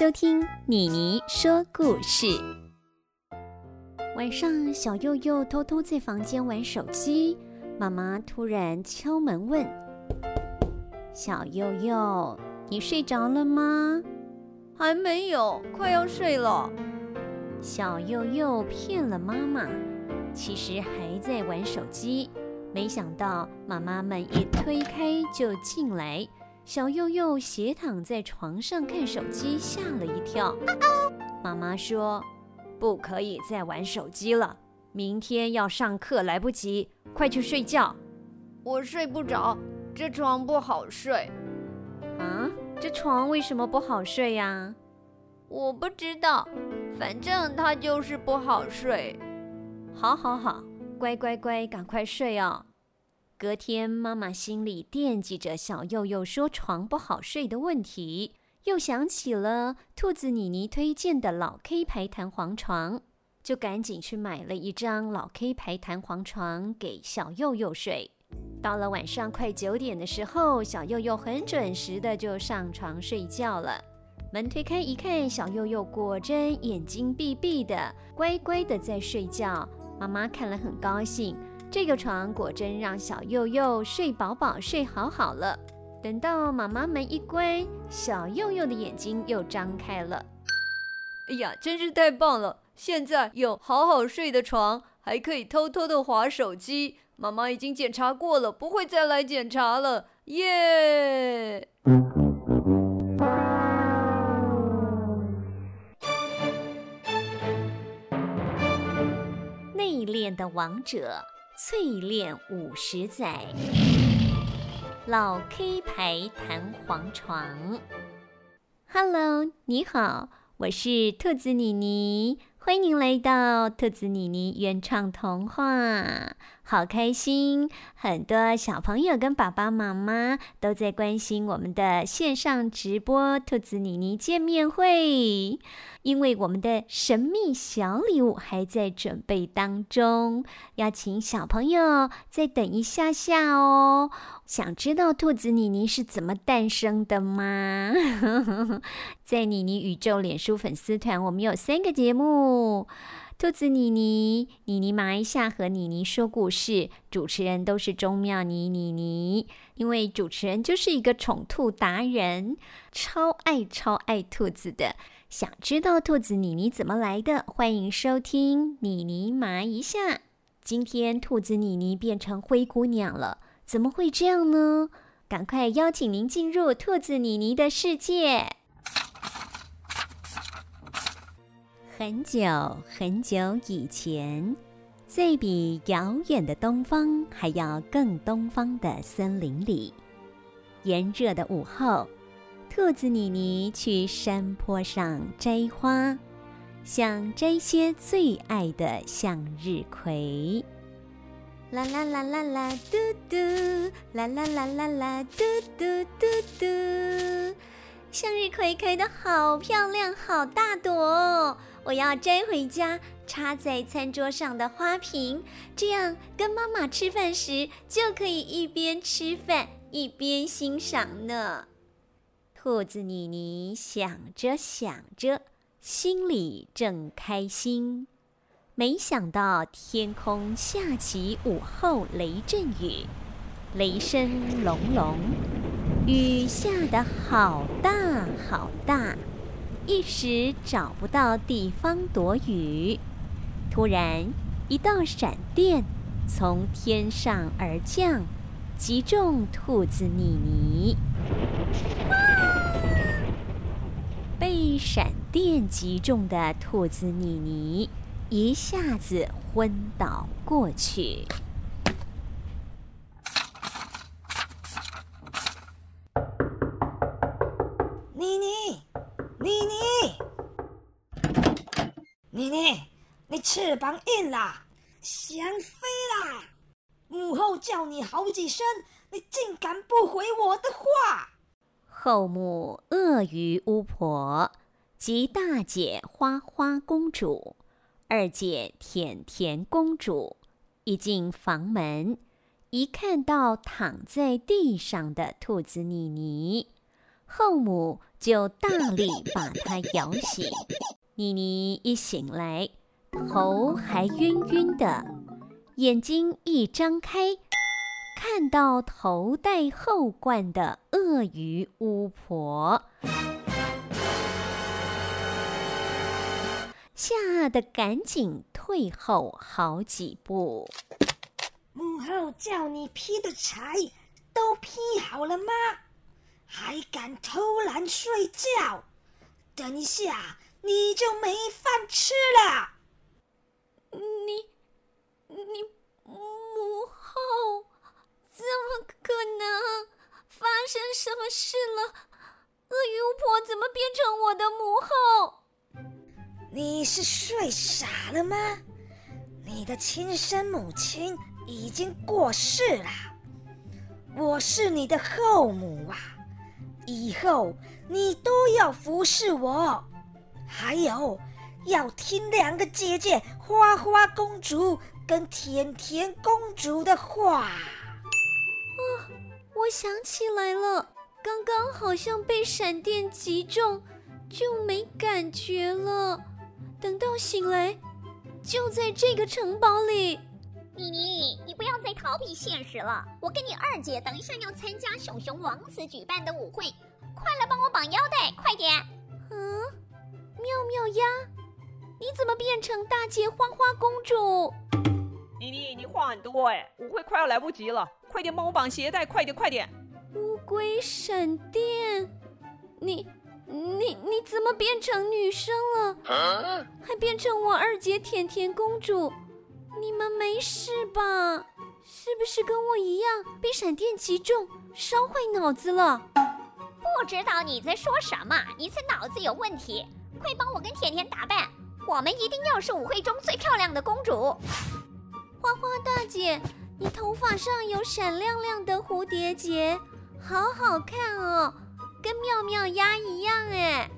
收听妮妮说故事。晚上，小佑佑偷偷在房间玩手机，妈妈突然敲门问：“小佑佑，你睡着了吗？”“还没有，快要睡了。”小佑佑骗了妈妈，其实还在玩手机。没想到妈妈门一推开就进来。小佑佑斜躺在床上看手机，吓了一跳。妈妈说：“不可以再玩手机了，明天要上课，来不及，快去睡觉。”我睡不着，这床不好睡。啊，这床为什么不好睡呀？我不知道，反正它就是不好睡。好好好，乖乖乖，赶快睡哦。隔天，妈妈心里惦记着小佑佑说床不好睡的问题，又想起了兔子妮妮推荐的老 K 牌弹簧床，就赶紧去买了一张老 K 牌弹簧床给小佑佑睡。到了晚上快九点的时候，小佑佑很准时的就上床睡觉了。门推开一看，小佑佑果真眼睛闭闭的，乖乖的在睡觉。妈妈看了很高兴。这个床果真让小佑佑睡饱饱、睡好好了。等到妈妈门一关，小佑佑的眼睛又张开了。哎呀，真是太棒了！现在有好好睡的床，还可以偷偷的划手机。妈妈已经检查过了，不会再来检查了。耶！内敛的王者。淬炼五十载，老 K 牌弹簧床。Hello，你好，我是兔子妮妮，欢迎您来到兔子妮妮原创童话。好开心，很多小朋友跟爸爸妈妈都在关心我们的线上直播兔子妮妮见面会，因为我们的神秘小礼物还在准备当中，要请小朋友再等一下下哦。想知道兔子妮妮是怎么诞生的吗？在妮妮宇宙脸书粉丝团，我们有三个节目。兔子妮妮、妮妮麻一下和妮妮说故事，主持人都是钟妙妮妮妮。因为主持人就是一个宠兔达人，超爱超爱兔子的。想知道兔子妮妮怎么来的？欢迎收听妮妮麻一下。今天兔子妮妮变成灰姑娘了，怎么会这样呢？赶快邀请您进入兔子妮妮的世界。很久很久以前，在比遥远的东方还要更东方的森林里，炎热的午后，兔子妮妮去山坡上摘花，想摘些最爱的向日葵。啦啦啦啦啦，嘟嘟，啦啦啦啦啦，嘟嘟嘟嘟，向日葵开得好漂亮，好大朵哦。我要摘回家，插在餐桌上的花瓶，这样跟妈妈吃饭时就可以一边吃饭一边欣赏呢。兔子妮妮想着想着，心里正开心，没想到天空下起午后雷阵雨，雷声隆隆，雨下得好大好大。一时找不到地方躲雨，突然一道闪电从天上而降，击中兔子妮妮。被闪电击中的兔子妮妮一下子昏倒过去。妮妮，妮妮，妮妮你翅膀硬啦，想飞啦！母后叫你好几声，你竟敢不回我的话！后母鳄鱼巫婆及大姐花花公主、二姐甜甜公主一进房门，一看到躺在地上的兔子妮妮，后母就大力把她摇醒。妮妮一醒来，头还晕晕的，眼睛一张开，看到头戴后冠的鳄鱼巫婆。吓得赶紧退后好几步。母后叫你劈的柴都劈好了吗？还敢偷懒睡觉？等一下你就没饭吃了。你你母后怎么可能？发生什么事了？鳄鱼巫婆怎么变成我的母后？你是睡傻了吗？你的亲生母亲已经过世了，我是你的后母啊！以后你都要服侍我，还有要听两个姐姐花花公主跟甜甜公主的话。啊，我想起来了，刚刚好像被闪电击中，就没感觉了。等到醒来，就在这个城堡里。妮妮，你不要再逃避现实了。我跟你二姐等一下要参加熊熊王子举办的舞会，快来帮我绑腰带，快点！嗯，妙妙鸭，你怎么变成大姐花花公主？妮妮，你话很多哎，舞会快要来不及了，快点帮我绑鞋带，快点快点！乌龟闪电，你。你你怎么变成女生了？啊？还变成我二姐甜甜公主？你们没事吧？是不是跟我一样被闪电击中，烧坏脑子了？不知道你在说什么？你是脑子有问题？快帮我跟甜甜打扮，我们一定要是舞会中最漂亮的公主。花花大姐，你头发上有闪亮亮的蝴蝶结，好好看哦。跟妙妙鸭一样哎，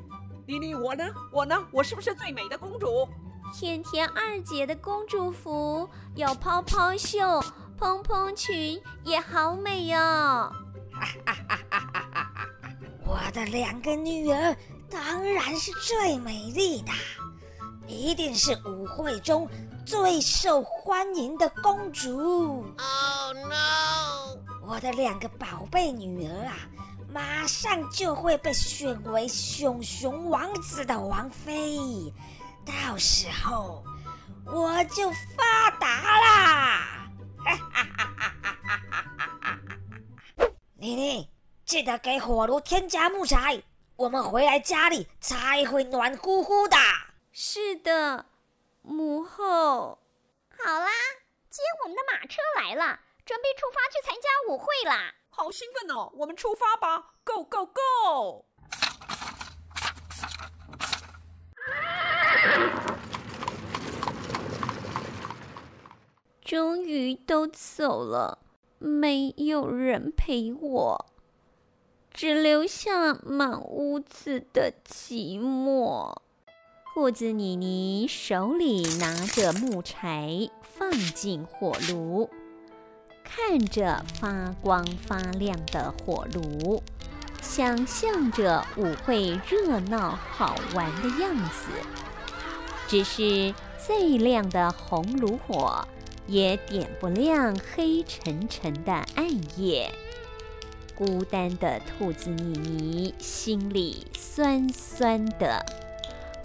妮妮，我呢？我呢？我是不是最美的公主？甜甜二姐的公主服有泡泡袖、蓬蓬裙，也好美哟、哦。我的两个女儿当然是最美丽的，一定是舞会中最受欢迎的公主。Oh no！我的两个宝贝女儿啊！马上就会被选为熊熊王子的王妃，到时候我就发达啦！妮妮，记得给火炉添加木材，我们回来家里才会暖乎乎的。是的，母后。好啦，接我们的马车来了，准备出发去参加舞会啦！好兴奋哦！我们出发吧，Go Go Go！终于都走了，没有人陪我，只留下满屋子的寂寞。兔子妮妮手里拿着木柴，放进火炉。看着发光发亮的火炉，想象着舞会热闹好玩的样子。只是再亮的红炉火，也点不亮黑沉沉的暗夜。孤单的兔子妮妮心里酸酸的，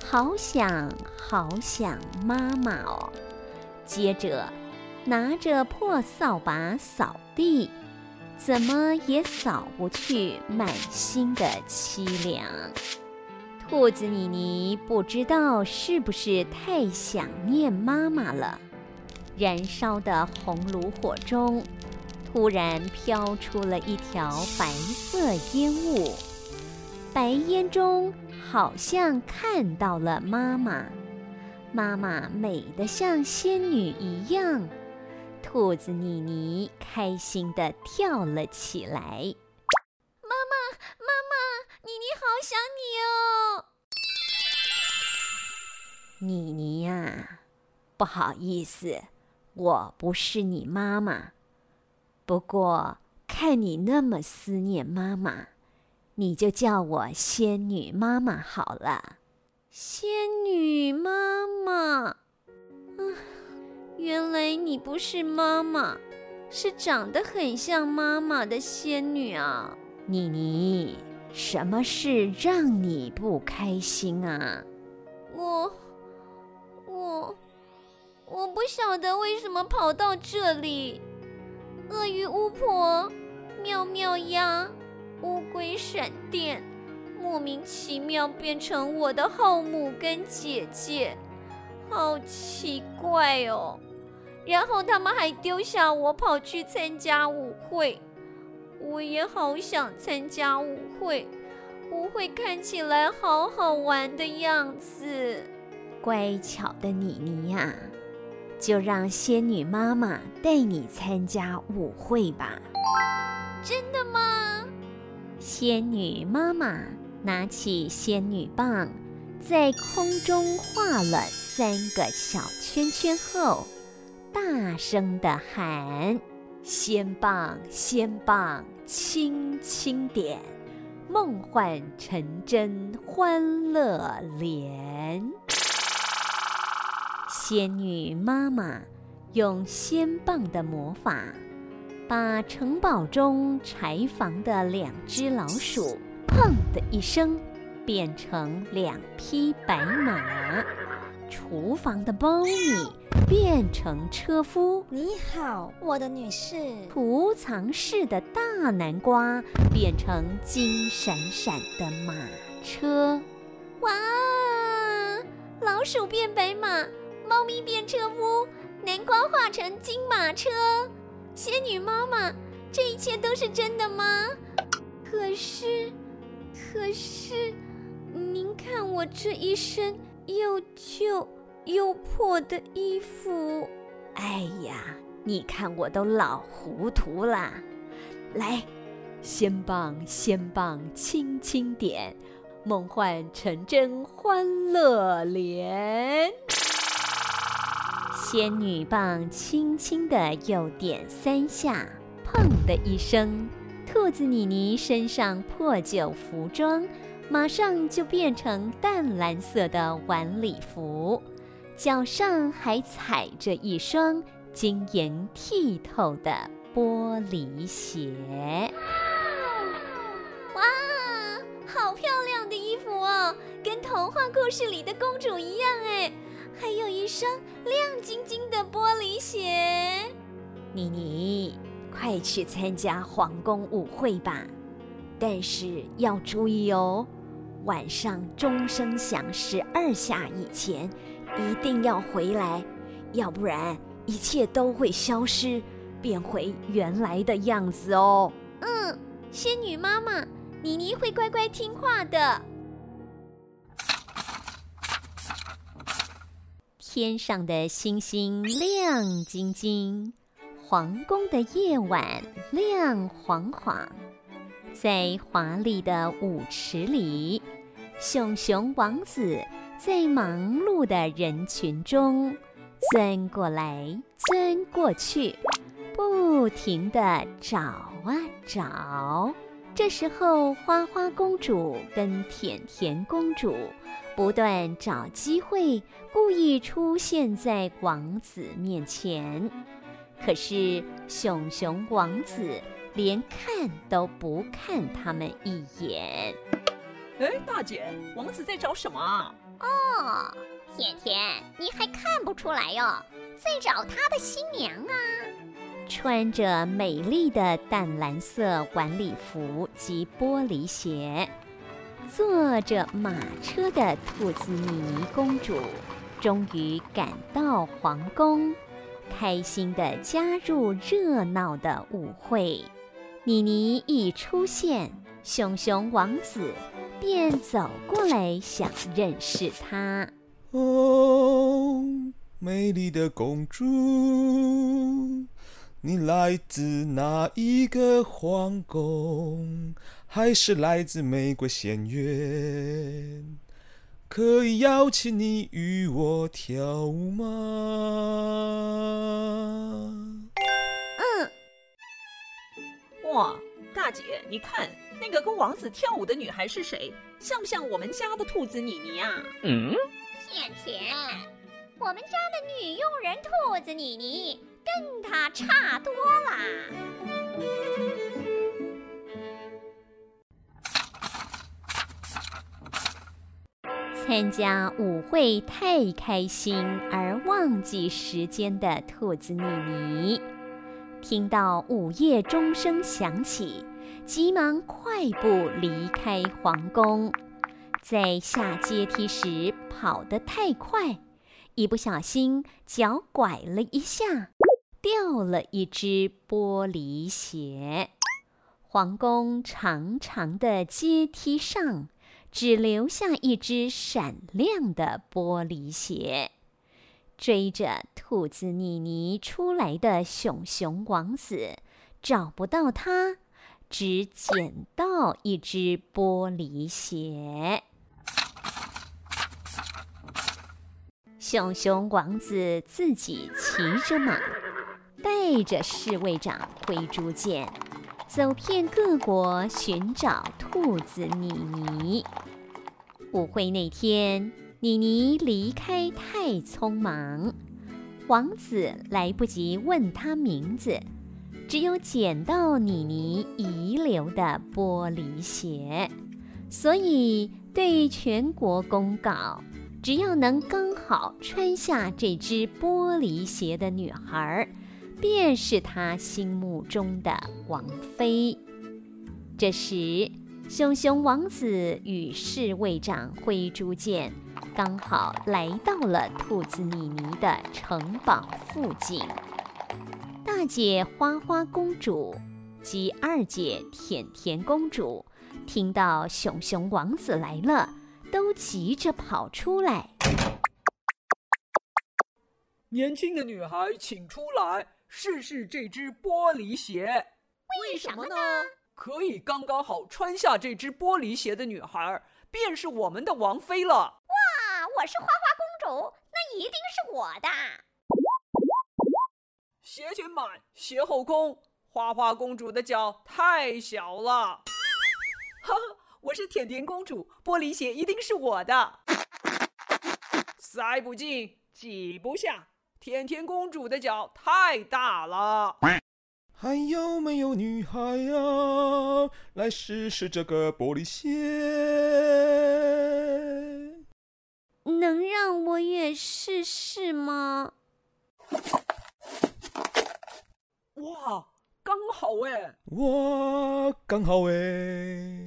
好想好想妈妈哦。接着。拿着破扫把扫地，怎么也扫不去满心的凄凉。兔子妮妮不知道是不是太想念妈妈了。燃烧的红炉火中，突然飘出了一条白色烟雾，白烟中好像看到了妈妈，妈妈美得像仙女一样。兔子妮妮开心地跳了起来。妈妈，妈妈，妮妮好想你哦！妮妮呀，不好意思，我不是你妈妈。不过看你那么思念妈妈，你就叫我仙女妈妈好了。仙女妈妈，嗯，原来你不是妈妈，是长得很像妈妈的仙女啊！妮妮，什么事让你不开心啊？我，我，我不晓得为什么跑到这里。鳄鱼巫婆、妙妙鸭、乌龟闪电，莫名其妙变成我的后母跟姐姐，好奇怪哦。然后他们还丢下我跑去参加舞会，我也好想参加舞会。舞会看起来好好玩的样子，乖巧的妮妮呀，就让仙女妈妈带你参加舞会吧。真的吗？仙女妈妈拿起仙女棒，在空中画了三个小圈圈后，大声地喊：“仙棒，仙棒，轻轻点。”梦幻成真，欢乐连。仙女妈妈用仙棒的魔法，把城堡中柴房的两只老鼠，砰的一声，变成两匹白马。厨房的猫咪变成车夫。你好，我的女士。储藏室的大南瓜变成金闪闪的马车。哇！老鼠变白马，猫咪变车夫，南瓜化成金马车。仙女妈妈，这一切都是真的吗？可是，可是，您看我这一身。又旧又破的衣服，哎呀，你看我都老糊涂了。来，仙棒仙棒，轻轻点，梦幻成真，欢乐连。仙女棒轻轻的又点三下，砰的一声，兔子妮妮身上破旧服装。马上就变成淡蓝色的晚礼服，脚上还踩着一双晶莹剔透的玻璃鞋。哇，好漂亮的衣服哦，跟童话故事里的公主一样哎！还有一双亮晶晶的玻璃鞋。妮妮，快去参加皇宫舞会吧，但是要注意哦。晚上钟声响十二下以前，一定要回来，要不然一切都会消失，变回原来的样子哦。嗯，仙女妈妈，妮妮会乖乖听话的。天上的星星亮晶晶，皇宫的夜晚亮晃晃，在华丽的舞池里。熊熊王子在忙碌的人群中钻过来钻过去，不停地找啊找。这时候，花花公主跟甜甜公主不断找机会，故意出现在王子面前。可是，熊熊王子连看都不看他们一眼。哎，大姐，王子在找什么啊？哦，甜甜，你还看不出来哟，在找他的新娘啊！穿着美丽的淡蓝色晚礼服及玻璃鞋，坐着马车的兔子妮妮公主，终于赶到皇宫，开心地加入热闹的舞会。妮妮一出现，熊熊王子。便走过来，想认识她。哦，美丽的公主，你来自哪一个皇宫？还是来自玫瑰仙园？可以邀请你与我跳舞吗？嗯。哇，大姐，你看那个跟王子跳舞的女孩是谁？像不像我们家的兔子妮妮啊？嗯。甜甜，我们家的女佣人兔子妮妮跟她差多啦。参加舞会太开心而忘记时间的兔子妮妮，听到午夜钟声响起，急忙快步离开皇宫。在下阶梯时跑得太快，一不小心脚拐了一下，掉了一只玻璃鞋。皇宫长长的阶梯上。只留下一只闪亮的玻璃鞋。追着兔子妮妮出来的熊熊王子找不到他，只捡到一只玻璃鞋。熊熊王子自己骑着马，带着侍卫长灰猪剑。走遍各国寻找兔子妮妮。舞会那天，妮妮离开太匆忙，王子来不及问她名字，只有捡到妮妮遗留的玻璃鞋，所以对全国公告：只要能刚好穿下这只玻璃鞋的女孩。便是他心目中的王妃。这时，熊熊王子与侍卫长灰猪剑刚好来到了兔子妮妮的城堡附近。大姐花花公主及二姐甜甜公主听到熊熊王子来了，都急着跑出来。年轻的女孩，请出来。试试这只玻璃鞋，为什么呢？可以刚刚好穿下这只玻璃鞋的女孩，便是我们的王妃了。哇，我是花花公主，那一定是我的。鞋前满，鞋后空。花花公主的脚太小了。哈哈，我是甜甜公主，玻璃鞋一定是我的。塞不进，挤不下。甜甜公主的脚太大了，还有没有女孩呀？来试试这个玻璃鞋，能让我也试试吗？哇，刚好哎！哇，刚好哎！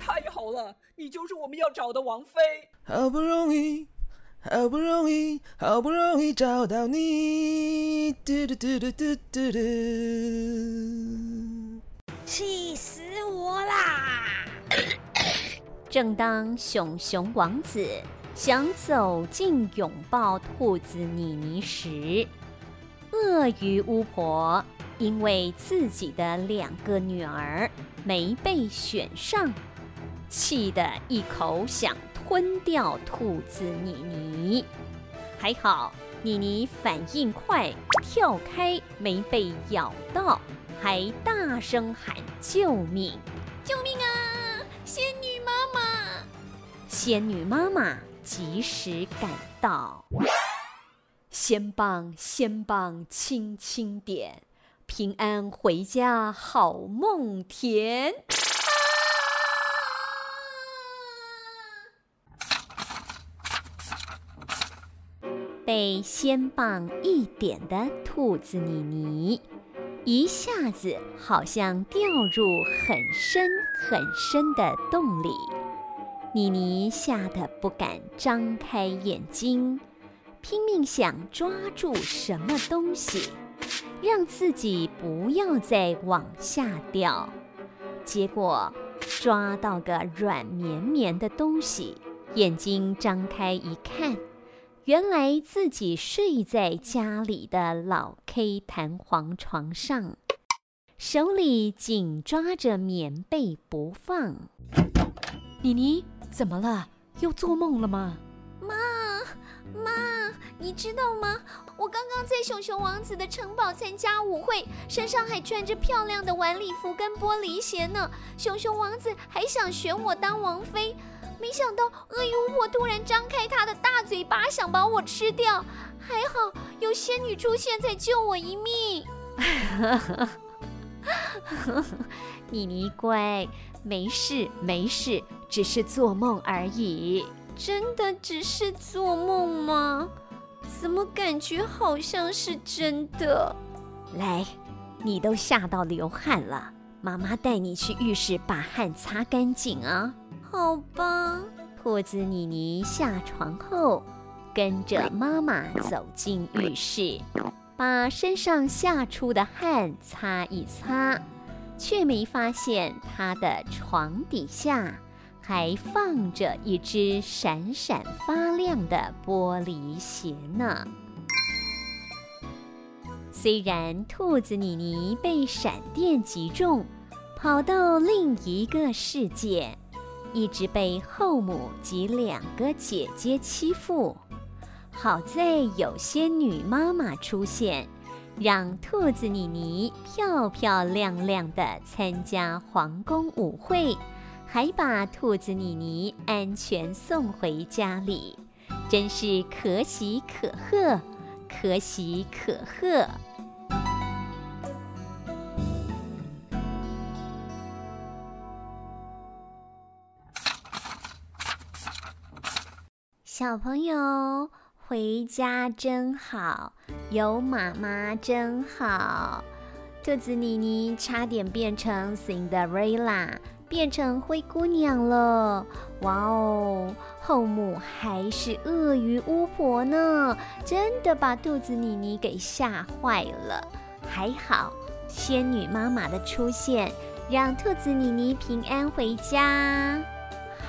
太好了，你就是我们要找的王妃，好不容易。好不容易，好不容易找到你，嘟嘟嘟嘟嘟嘟嘟，气死我啦！正当熊熊王子想走近拥抱兔子妮妮时，鳄鱼巫婆因为自己的两个女儿没被选上，气得一口想吞掉兔子妮妮，还好妮妮反应快，跳开没被咬到，还大声喊救命！救命啊！仙女妈妈！仙女妈妈及时赶到，仙棒仙棒轻轻点，平安回家好梦甜。被仙棒一点的兔子妮妮，一下子好像掉入很深很深的洞里。妮妮吓得不敢张开眼睛，拼命想抓住什么东西，让自己不要再往下掉。结果抓到个软绵绵的东西，眼睛张开一看。原来自己睡在家里的老 K 弹簧床上，手里紧抓着棉被不放。妮妮，怎么了？又做梦了吗？妈，你知道吗？我刚刚在熊熊王子的城堡参加舞会，身上还穿着漂亮的晚礼服跟玻璃鞋呢。熊熊王子还想选我当王妃，没想到鳄鱼巫婆突然张开她的大嘴巴，想把我吃掉。还好有仙女出现，才救我一命。妮妮乖，没事没事，只是做梦而已。真的只是做梦吗？怎么感觉好像是真的？来，你都吓到流汗了，妈妈带你去浴室把汗擦干净啊。好吧。兔子妮妮下床后，跟着妈妈走进浴室，把身上吓出的汗擦一擦，却没发现她的床底下还放着一只闪闪发亮的玻璃鞋呢。虽然兔子妮妮被闪电击中，跑到另一个世界，一直被后母及两个姐姐欺负，好在有仙女妈妈出现，让兔子妮妮漂漂亮亮的参加皇宫舞会。还把兔子妮妮安全送回家里，真是可喜可贺，可喜可贺。小朋友回家真好，有妈妈真好。兔子妮妮差点变成 Cinderella。变成灰姑娘了，哇哦！后母还是鳄鱼巫婆呢，真的把兔子妮妮给吓坏了。还好，仙女妈妈的出现，让兔子妮妮平安回家。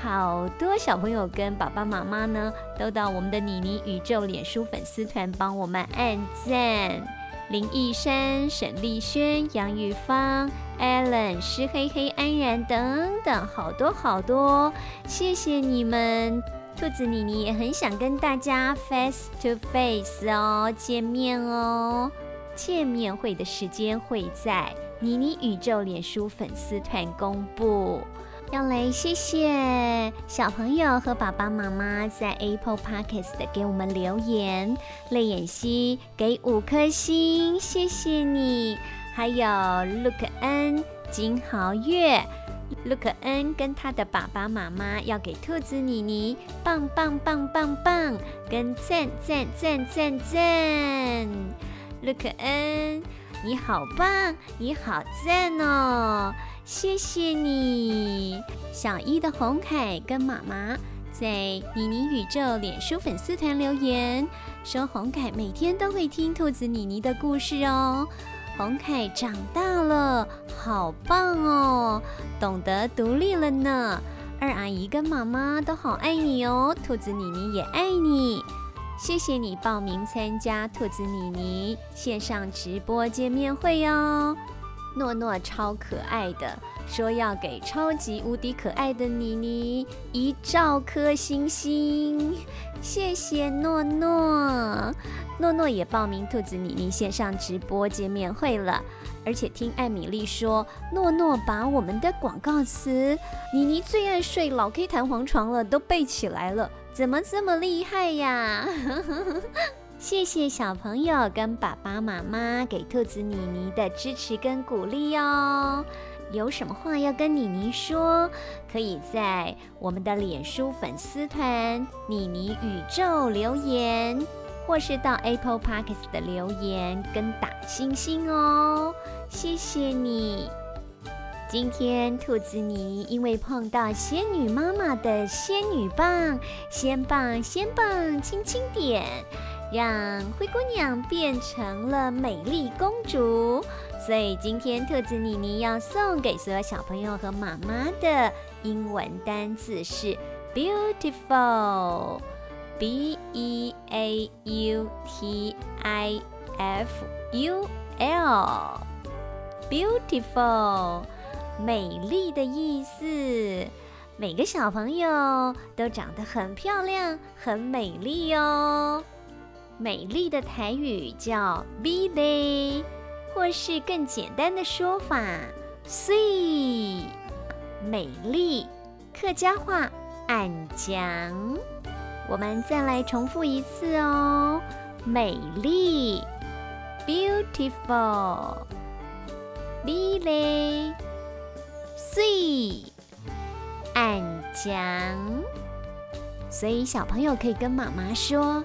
好多小朋友跟爸爸妈妈呢，都到我们的妮妮宇宙脸书粉丝团帮我们按赞。林奕山、沈丽轩、杨玉芳、Allen、施黑黑、安然等等，好多好多，谢谢你们！兔子妮妮也很想跟大家 face to face 哦，见面哦。见面会的时间会在妮妮宇宙脸书粉丝团公布。要来谢谢小朋友和爸爸妈妈在 Apple Podcast 给我们留言，泪眼溪给五颗星，谢谢你。还有 Look N 金豪月，Look N 跟他的爸爸妈妈要给兔子妮妮棒棒棒棒棒，跟赞赞赞赞赞。Look N 你好棒，你好赞哦。谢谢你，小一的红凯跟妈妈在妮妮宇宙脸书粉丝团留言，说红凯每天都会听兔子妮妮的故事哦。洪凯长大了，好棒哦，懂得独立了呢。二阿姨跟妈妈都好爱你哦，兔子妮妮也爱你。谢谢你报名参加兔子妮妮线上直播见面会哦。诺诺超可爱的，说要给超级无敌可爱的妮妮一兆颗星星，谢谢诺诺。诺诺也报名兔子妮妮线上直播见面会了，而且听艾米丽说，诺诺把我们的广告词“妮妮最爱睡老 K 弹簧床了”都背起来了，怎么这么厉害呀？谢谢小朋友跟爸爸妈妈给兔子妮妮的支持跟鼓励哦。有什么话要跟妮妮说，可以在我们的脸书粉丝团“妮妮宇宙”留言，或是到 Apple Podcast 的留言跟打星星哦。谢谢你。今天兔子妮因为碰到仙女妈妈的仙女棒，仙棒仙棒轻轻点。让灰姑娘变成了美丽公主，所以今天兔子妮妮要送给所有小朋友和妈妈的英文单字是 beautiful，b e a u t i f u l，beautiful，美丽的意思。每个小朋友都长得很漂亮、很美丽哦。美丽的台语叫美丽，或是更简单的说法，“see”。美丽，客家话俺讲。我们再来重复一次哦，美丽，beautiful，美丽，水。俺讲，所以小朋友可以跟妈妈说：“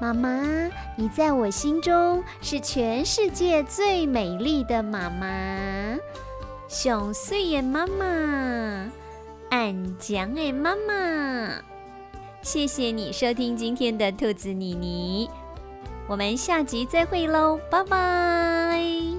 妈妈，你在我心中是全世界最美丽的妈妈，熊碎眼妈妈，俺讲的妈妈。”谢谢你收听今天的兔子妮妮，我们下集再会喽，拜拜。